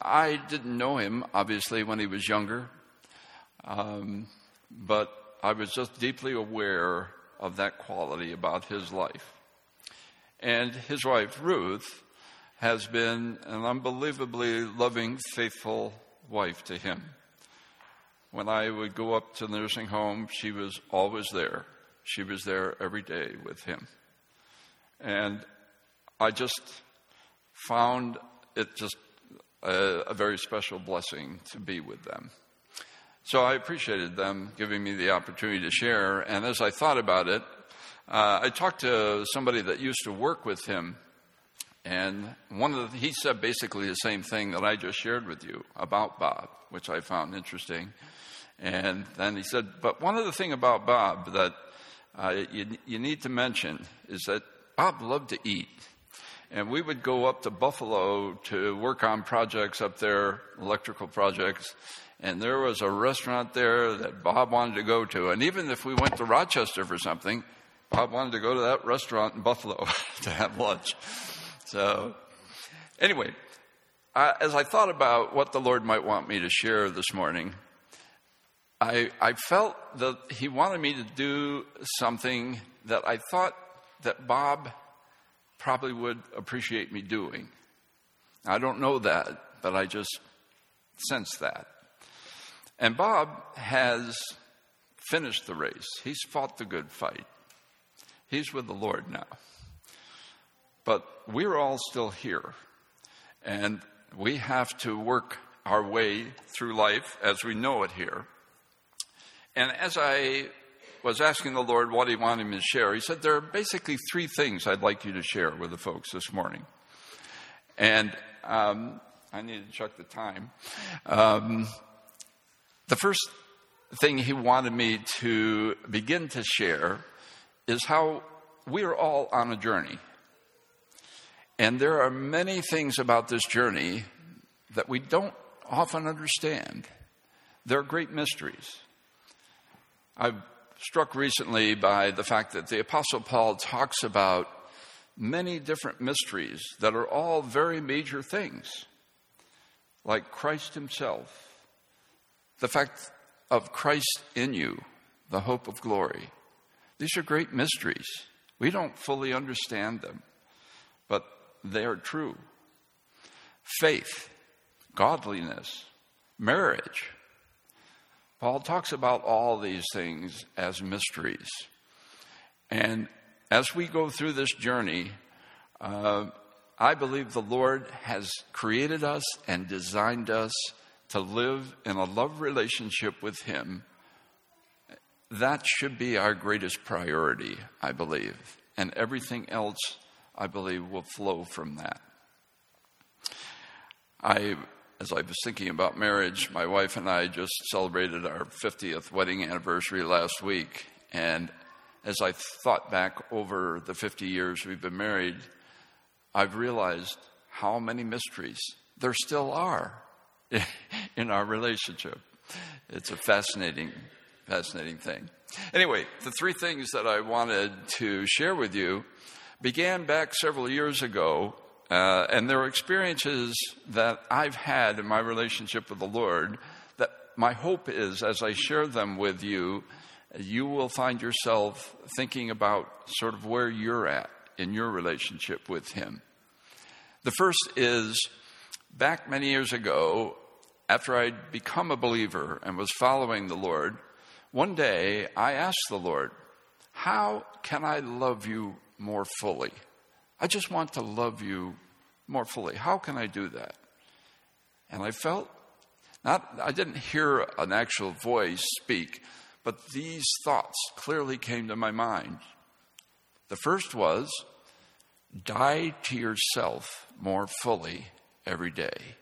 I didn't know him, obviously, when he was younger, um, but I was just deeply aware of that quality about his life. And his wife, Ruth, has been an unbelievably loving, faithful wife to him. When I would go up to the nursing home, she was always there. She was there every day with him. And I just found it just a, a very special blessing to be with them. So I appreciated them giving me the opportunity to share. And as I thought about it, uh, I talked to somebody that used to work with him, and one of the, he said basically the same thing that I just shared with you about Bob, which I found interesting. And then he said, but one of the thing about Bob that uh, you, you need to mention is that Bob loved to eat. And we would go up to Buffalo to work on projects up there, electrical projects. And there was a restaurant there that Bob wanted to go to. And even if we went to Rochester for something, Bob wanted to go to that restaurant in Buffalo to have lunch. So, anyway, uh, as I thought about what the Lord might want me to share this morning, I, I felt that He wanted me to do something that I thought that Bob probably would appreciate me doing. I don't know that, but I just sense that. And Bob has finished the race. He's fought the good fight. He's with the Lord now. But we're all still here. And we have to work our way through life as we know it here. And as I was asking the Lord what He wanted me to share, He said, There are basically three things I'd like you to share with the folks this morning. And um, I need to check the time. Um, the first thing He wanted me to begin to share is how we are all on a journey. And there are many things about this journey that we don't often understand. They're great mysteries. I've struck recently by the fact that the Apostle Paul talks about many different mysteries that are all very major things, like Christ Himself, the fact of Christ in you, the hope of glory. These are great mysteries. We don't fully understand them, but they are true. Faith, godliness, marriage, Paul talks about all these things as mysteries. And as we go through this journey, uh, I believe the Lord has created us and designed us to live in a love relationship with Him. That should be our greatest priority, I believe. And everything else, I believe, will flow from that. I as I was thinking about marriage, my wife and I just celebrated our 50th wedding anniversary last week. And as I thought back over the 50 years we've been married, I've realized how many mysteries there still are in our relationship. It's a fascinating, fascinating thing. Anyway, the three things that I wanted to share with you began back several years ago uh, and there are experiences that I've had in my relationship with the Lord that my hope is, as I share them with you, you will find yourself thinking about sort of where you're at in your relationship with Him. The first is back many years ago, after I'd become a believer and was following the Lord, one day I asked the Lord, How can I love you more fully? I just want to love you more fully. How can I do that? And I felt not, I didn't hear an actual voice speak, but these thoughts clearly came to my mind. The first was die to yourself more fully every day.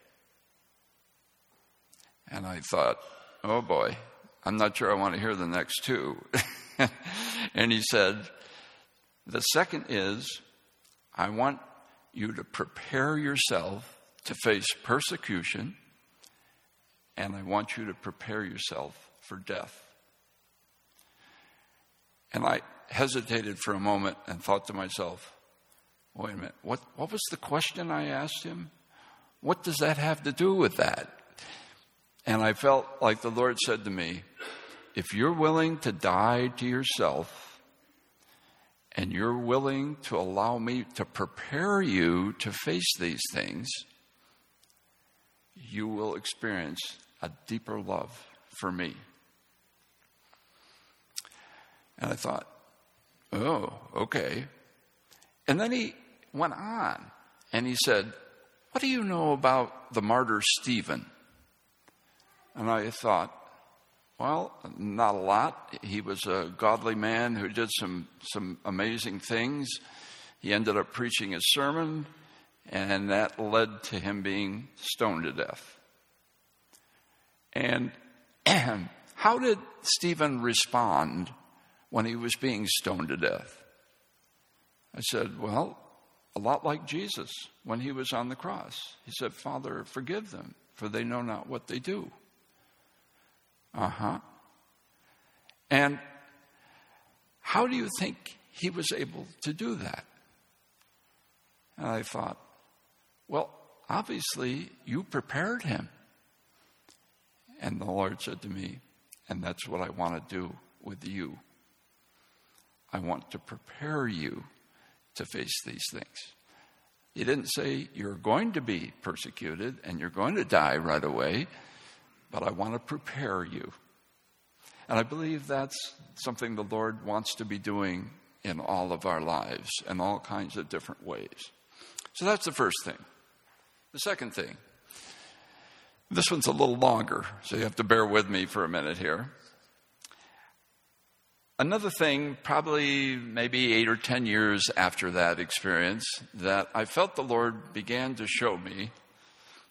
And I thought, oh boy, I'm not sure I want to hear the next two. and he said, the second is, I want you to prepare yourself to face persecution, and I want you to prepare yourself for death. And I hesitated for a moment and thought to myself, wait a minute, what, what was the question I asked him? What does that have to do with that? And I felt like the Lord said to me, if you're willing to die to yourself and you're willing to allow me to prepare you to face these things, you will experience a deeper love for me. And I thought, oh, okay. And then he went on and he said, What do you know about the martyr Stephen? And I thought, well, not a lot. He was a godly man who did some, some amazing things. He ended up preaching his sermon, and that led to him being stoned to death. And how did Stephen respond when he was being stoned to death? I said, Well, a lot like Jesus when he was on the cross. He said, Father, forgive them, for they know not what they do. Uh huh. And how do you think he was able to do that? And I thought, well, obviously you prepared him. And the Lord said to me, and that's what I want to do with you. I want to prepare you to face these things. He didn't say you're going to be persecuted and you're going to die right away, but I want to prepare you. And I believe that's something the Lord wants to be doing in all of our lives in all kinds of different ways. So that's the first thing. The second thing, this one's a little longer, so you have to bear with me for a minute here. Another thing, probably maybe eight or ten years after that experience, that I felt the Lord began to show me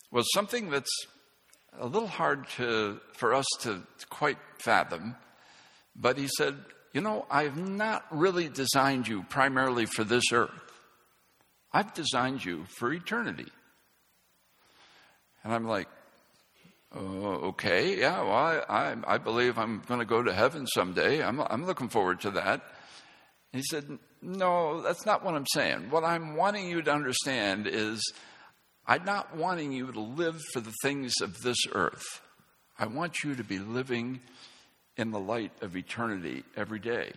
was something that's a little hard to, for us to quite fathom. But He said, You know, I've not really designed you primarily for this earth, I've designed you for eternity. And I'm like, Oh, okay, yeah, well, I, I, I believe I'm going to go to heaven someday. I'm, I'm looking forward to that. And he said, No, that's not what I'm saying. What I'm wanting you to understand is I'm not wanting you to live for the things of this earth. I want you to be living in the light of eternity every day.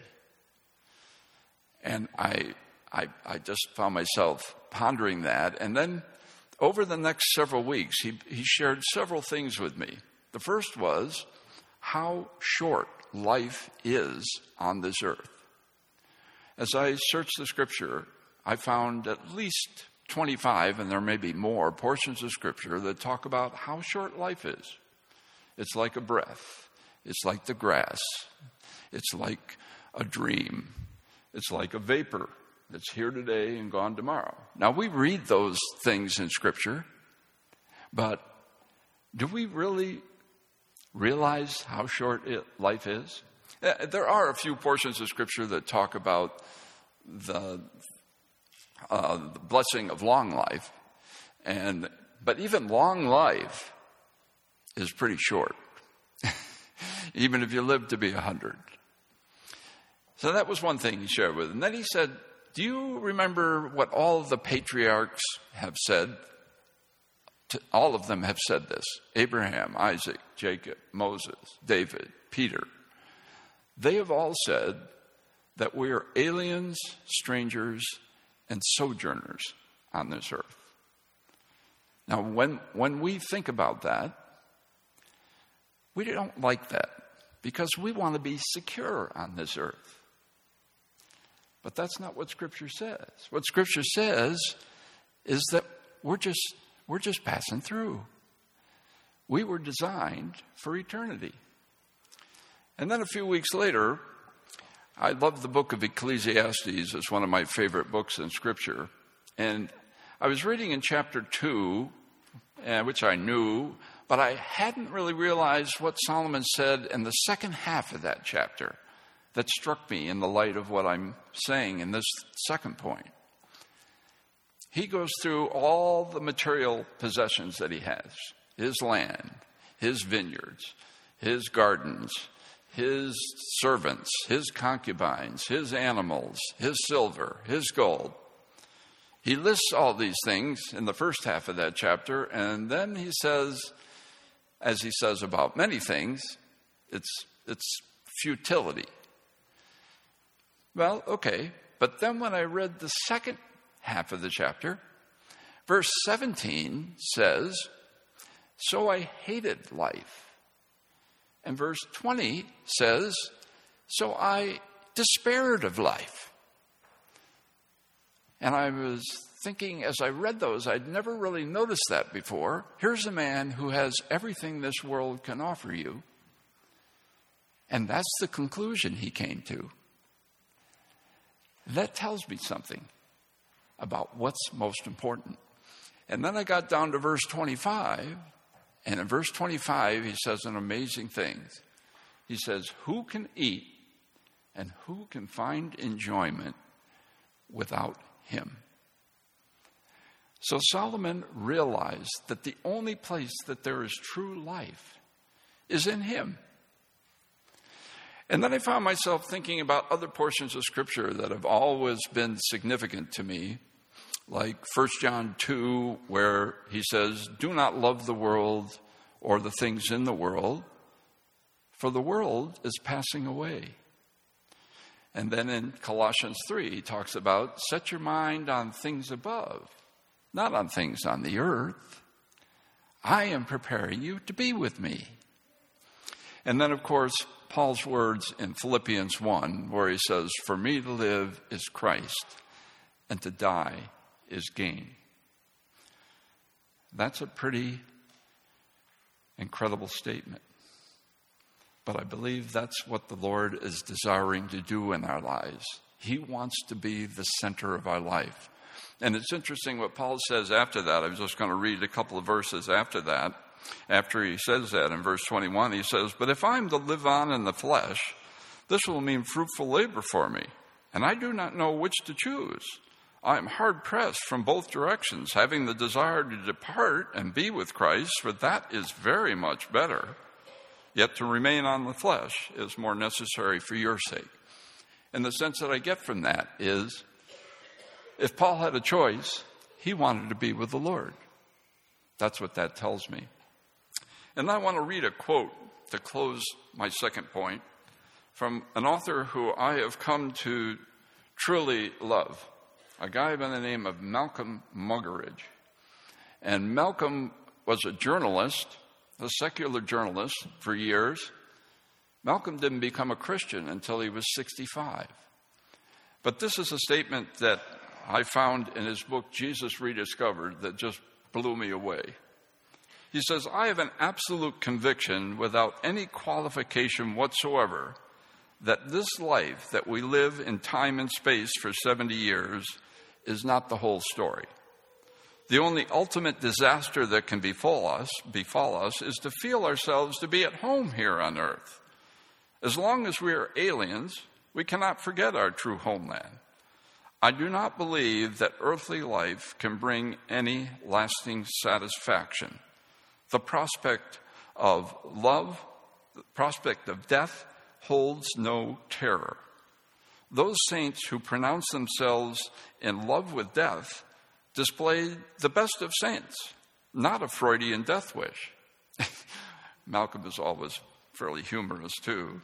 And I, I, I just found myself pondering that. And then over the next several weeks, he, he shared several things with me. The first was how short life is on this earth. As I searched the scripture, I found at least 25, and there may be more, portions of scripture that talk about how short life is. It's like a breath, it's like the grass, it's like a dream, it's like a vapor that's here today and gone tomorrow. Now, we read those things in Scripture, but do we really realize how short it, life is? Uh, there are a few portions of Scripture that talk about the, uh, the blessing of long life, and but even long life is pretty short, even if you live to be a hundred. So that was one thing he shared with. And then he said, do you remember what all the patriarchs have said? All of them have said this Abraham, Isaac, Jacob, Moses, David, Peter. They have all said that we are aliens, strangers, and sojourners on this earth. Now, when, when we think about that, we don't like that because we want to be secure on this earth. But that's not what Scripture says. What Scripture says is that we're just, we're just passing through. We were designed for eternity. And then a few weeks later, I love the book of Ecclesiastes. It's one of my favorite books in Scripture. And I was reading in chapter 2, uh, which I knew, but I hadn't really realized what Solomon said in the second half of that chapter that struck me in the light of what I'm saying in this second point. He goes through all the material possessions that he has his land, his vineyards, his gardens, his servants, his concubines, his animals, his silver, his gold. he lists all these things in the first half of that chapter, and then he says, as he says about many things, it's, it's futility. Well, okay, but then when I read the second half of the chapter, verse 17 says, So I hated life. And verse 20 says, So I despaired of life. And I was thinking as I read those, I'd never really noticed that before. Here's a man who has everything this world can offer you. And that's the conclusion he came to. That tells me something about what's most important. And then I got down to verse 25, and in verse 25, he says an amazing thing. He says, Who can eat and who can find enjoyment without him? So Solomon realized that the only place that there is true life is in him. And then I found myself thinking about other portions of Scripture that have always been significant to me, like 1 John 2, where he says, Do not love the world or the things in the world, for the world is passing away. And then in Colossians 3, he talks about set your mind on things above, not on things on the earth. I am preparing you to be with me. And then, of course, Paul's words in Philippians 1, where he says, For me to live is Christ, and to die is gain. That's a pretty incredible statement. But I believe that's what the Lord is desiring to do in our lives. He wants to be the center of our life. And it's interesting what Paul says after that. I was just going to read a couple of verses after that. After he says that in verse 21, he says, But if I'm to live on in the flesh, this will mean fruitful labor for me, and I do not know which to choose. I am hard pressed from both directions, having the desire to depart and be with Christ, for that is very much better. Yet to remain on the flesh is more necessary for your sake. And the sense that I get from that is if Paul had a choice, he wanted to be with the Lord. That's what that tells me. And I want to read a quote to close my second point from an author who I have come to truly love a guy by the name of Malcolm Muggeridge. And Malcolm was a journalist, a secular journalist for years. Malcolm didn't become a Christian until he was 65. But this is a statement that I found in his book, Jesus Rediscovered, that just blew me away. He says, I have an absolute conviction without any qualification whatsoever that this life that we live in time and space for 70 years is not the whole story. The only ultimate disaster that can befall us, befall us is to feel ourselves to be at home here on earth. As long as we are aliens, we cannot forget our true homeland. I do not believe that earthly life can bring any lasting satisfaction. The prospect of love, the prospect of death holds no terror. Those saints who pronounce themselves in love with death display the best of saints, not a Freudian death wish. Malcolm is always fairly humorous, too.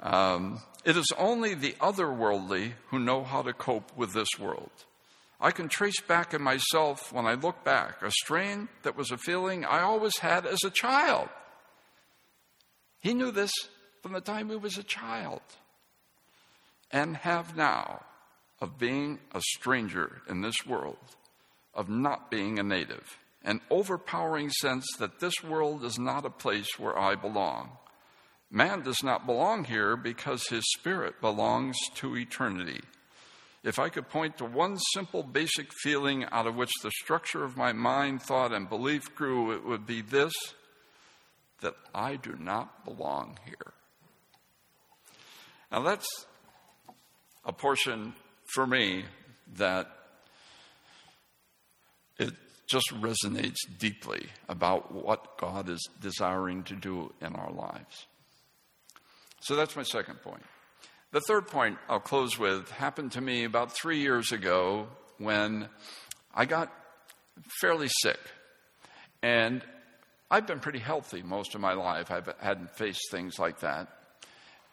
Um, it is only the otherworldly who know how to cope with this world. I can trace back in myself when I look back a strain that was a feeling I always had as a child. He knew this from the time he was a child and have now of being a stranger in this world, of not being a native, an overpowering sense that this world is not a place where I belong. Man does not belong here because his spirit belongs to eternity. If I could point to one simple basic feeling out of which the structure of my mind, thought, and belief grew, it would be this that I do not belong here. Now, that's a portion for me that it just resonates deeply about what God is desiring to do in our lives. So that's my second point. The third point I'll close with happened to me about three years ago when I got fairly sick. And I've been pretty healthy most of my life. I hadn't faced things like that.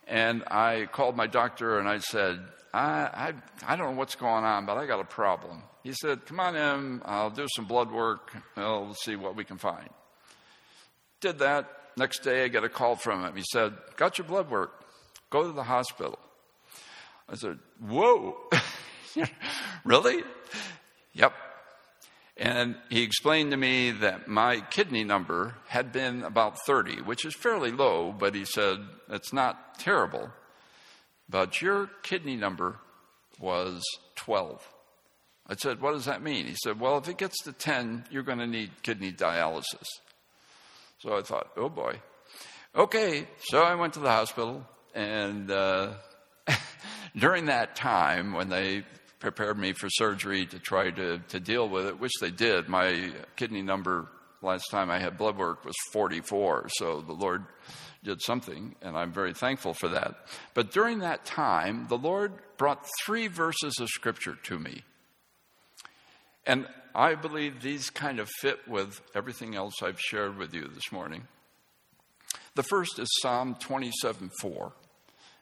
And I called my doctor and I said, I, I, I don't know what's going on, but I got a problem. He said, Come on in, I'll do some blood work, we'll see what we can find. Did that. Next day, I get a call from him. He said, Got your blood work, go to the hospital. I said, Whoa, really? Yep. And he explained to me that my kidney number had been about 30, which is fairly low, but he said, it's not terrible. But your kidney number was 12. I said, What does that mean? He said, Well, if it gets to 10, you're going to need kidney dialysis. So I thought, Oh boy. Okay, so I went to the hospital, and uh, during that time, when they prepared me for surgery to try to, to deal with it, which they did, my kidney number last time I had blood work was 44. So the Lord did something, and I'm very thankful for that. But during that time, the Lord brought three verses of Scripture to me. And I believe these kind of fit with everything else I've shared with you this morning. The first is Psalm 27 4.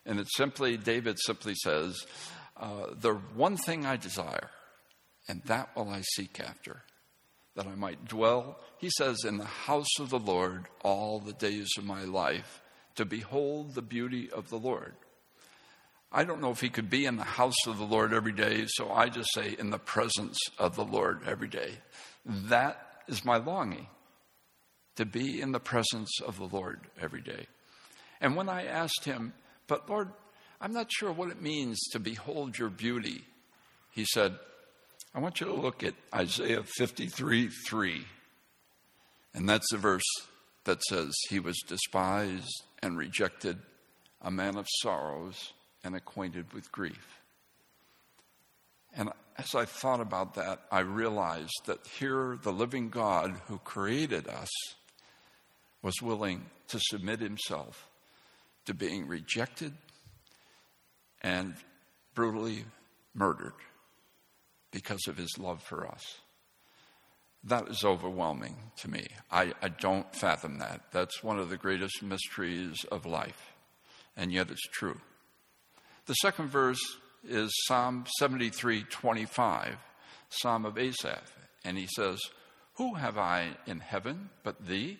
And it's simply, David simply says, uh, The one thing I desire, and that will I seek after, that I might dwell, he says, in the house of the Lord all the days of my life, to behold the beauty of the Lord. I don't know if he could be in the house of the Lord every day, so I just say in the presence of the Lord every day. That is my longing, to be in the presence of the Lord every day. And when I asked him, but Lord, I'm not sure what it means to behold your beauty, he said, I want you to look at Isaiah 53 3. And that's the verse that says, He was despised and rejected, a man of sorrows and acquainted with grief. And as I thought about that, I realized that here the living God who created us was willing to submit himself to being rejected and brutally murdered because of his love for us. That is overwhelming to me. I, I don't fathom that. That's one of the greatest mysteries of life, and yet it's true. The second verse is Psalm 73 25, Psalm of Asaph, and he says, Who have I in heaven but thee?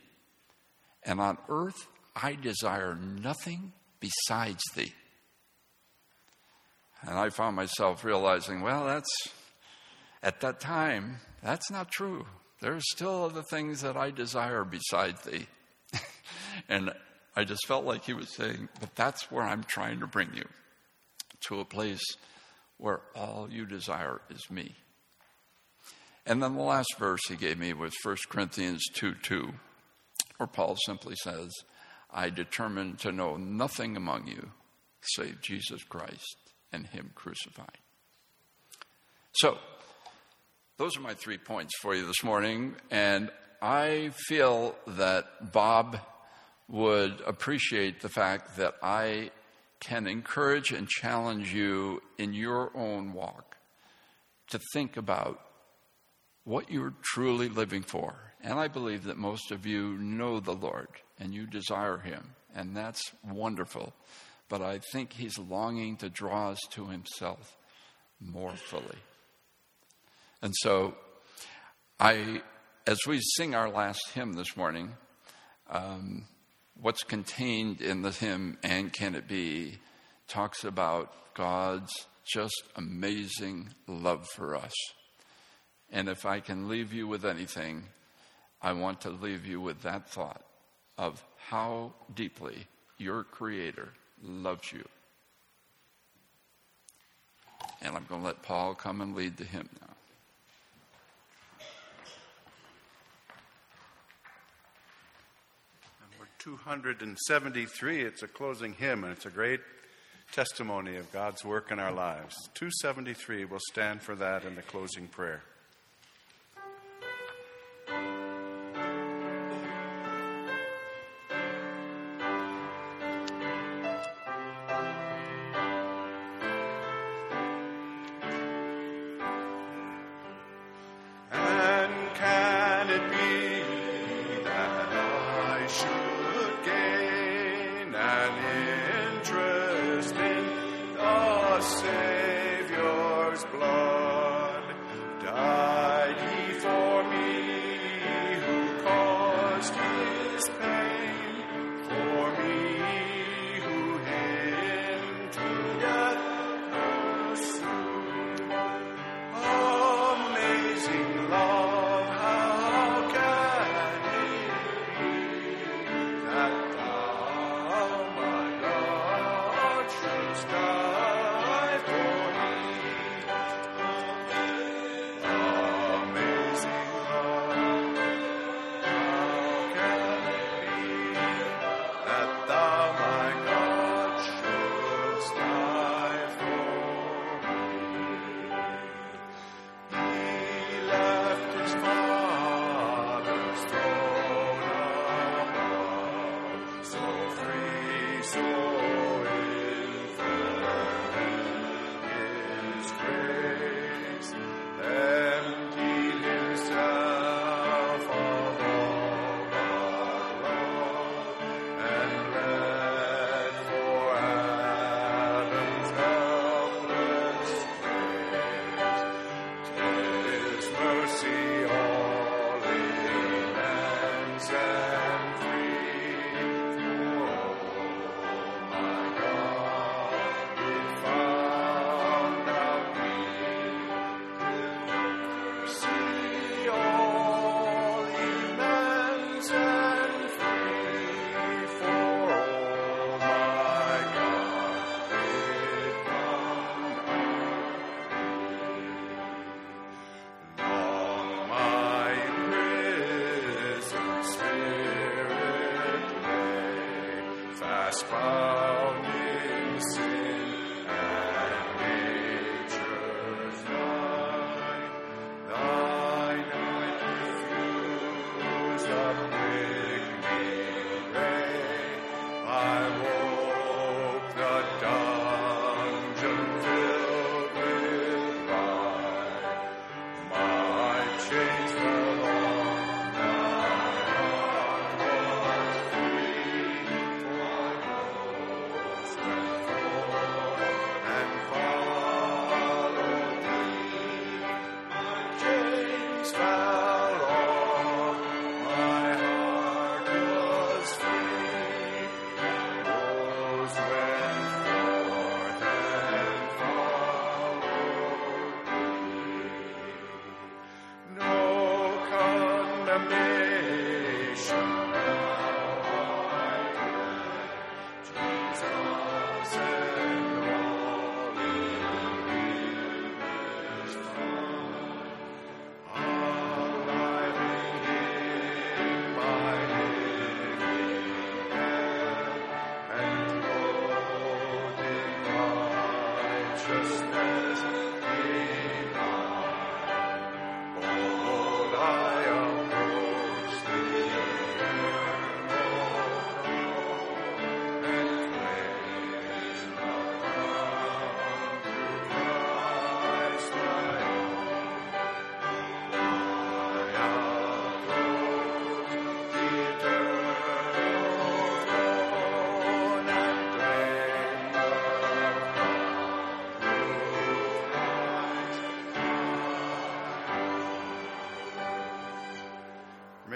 And on earth I desire nothing besides thee. And I found myself realizing, well, that's at that time, that's not true. There are still other things that I desire besides thee. and I just felt like he was saying, but that's where I'm trying to bring you to a place where all you desire is me. And then the last verse he gave me was 1 Corinthians 2 2, where Paul simply says, I determined to know nothing among you save Jesus Christ and Him crucified. So, those are my three points for you this morning, and I feel that Bob would appreciate the fact that I can encourage and challenge you in your own walk to think about what you're truly living for. And I believe that most of you know the Lord and you desire Him, and that's wonderful. But I think He's longing to draw us to Himself more fully. And so, I, as we sing our last hymn this morning, um, what's contained in the hymn, And Can It Be, talks about God's just amazing love for us. And if I can leave you with anything, I want to leave you with that thought of how deeply your Creator loves you. And I'm going to let Paul come and lead the hymn now. 273. It's a closing hymn, and it's a great testimony of God's work in our lives. 273, we'll stand for that in the closing prayer.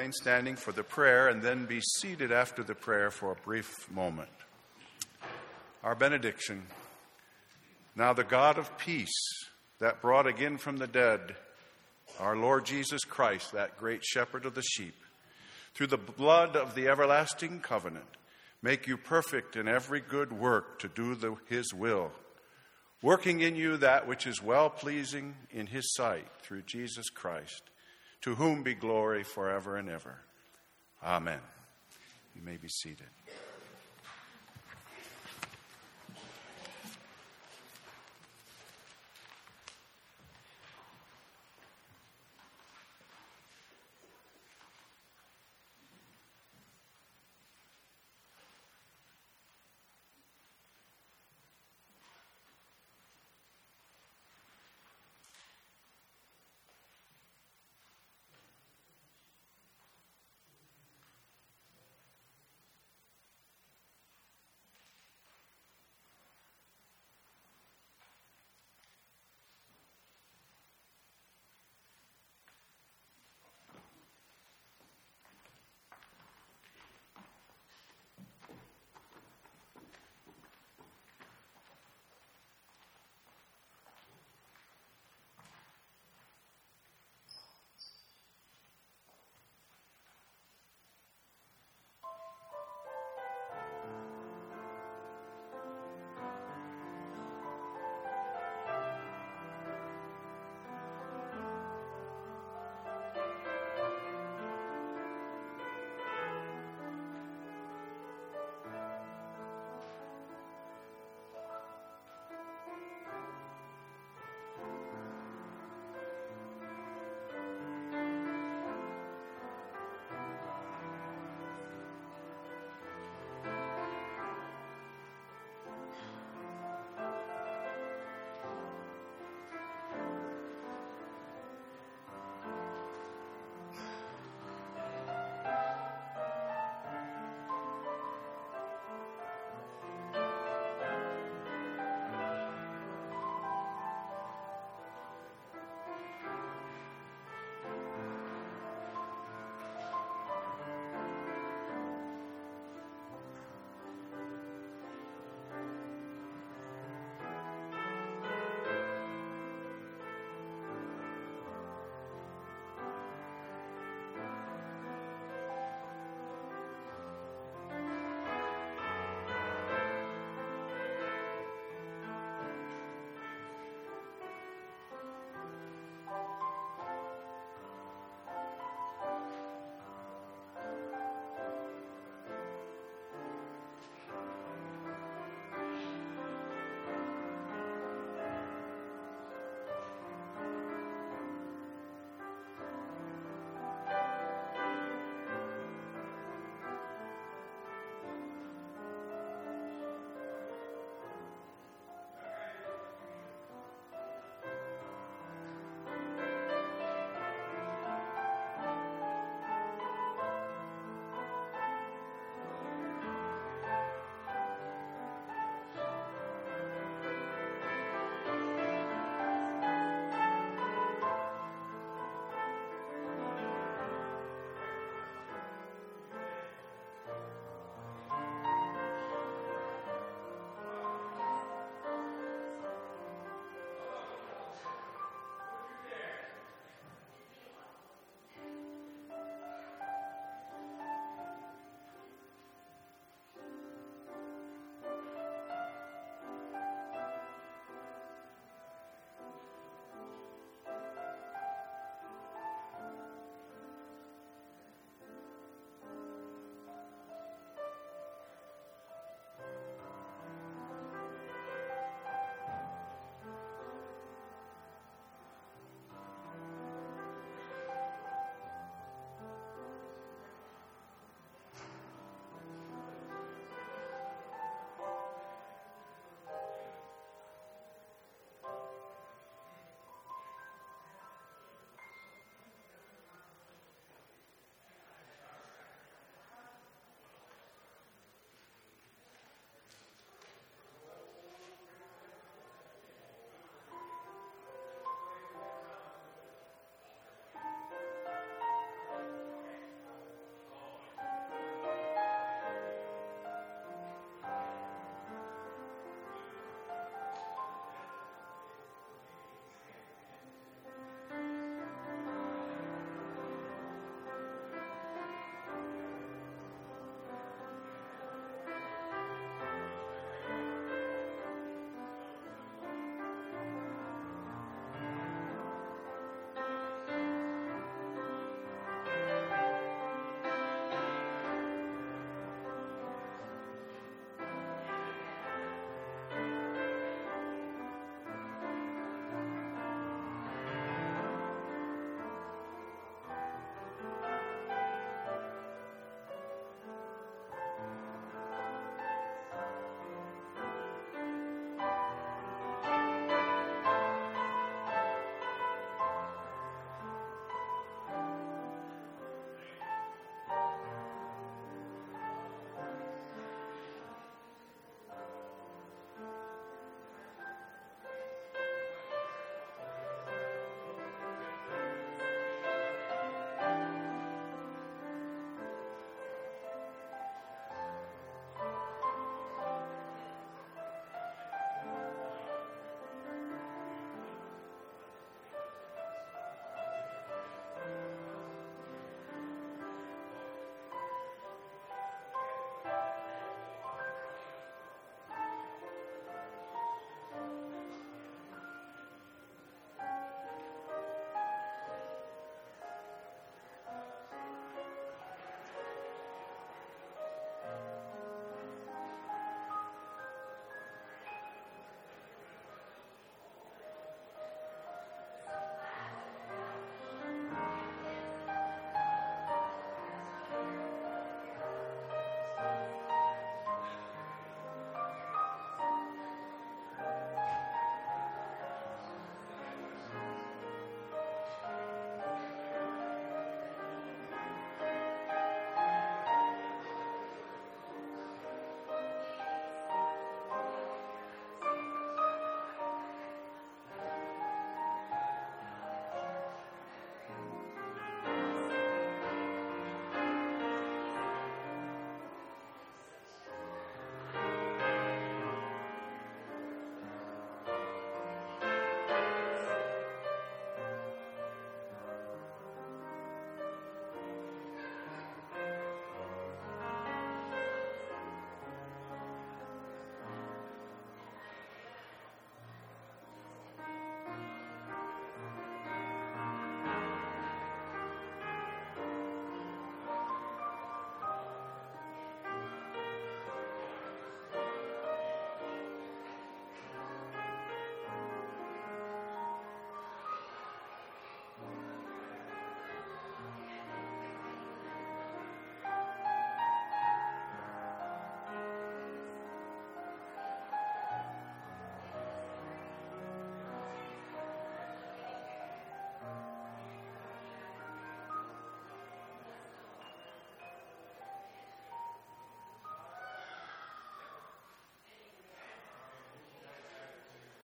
remain standing for the prayer and then be seated after the prayer for a brief moment. Our benediction. Now, the God of peace that brought again from the dead our Lord Jesus Christ, that great shepherd of the sheep, through the blood of the everlasting covenant, make you perfect in every good work to do the, his will, working in you that which is well pleasing in his sight through Jesus Christ to whom be glory forever and ever. Amen. You may be seated.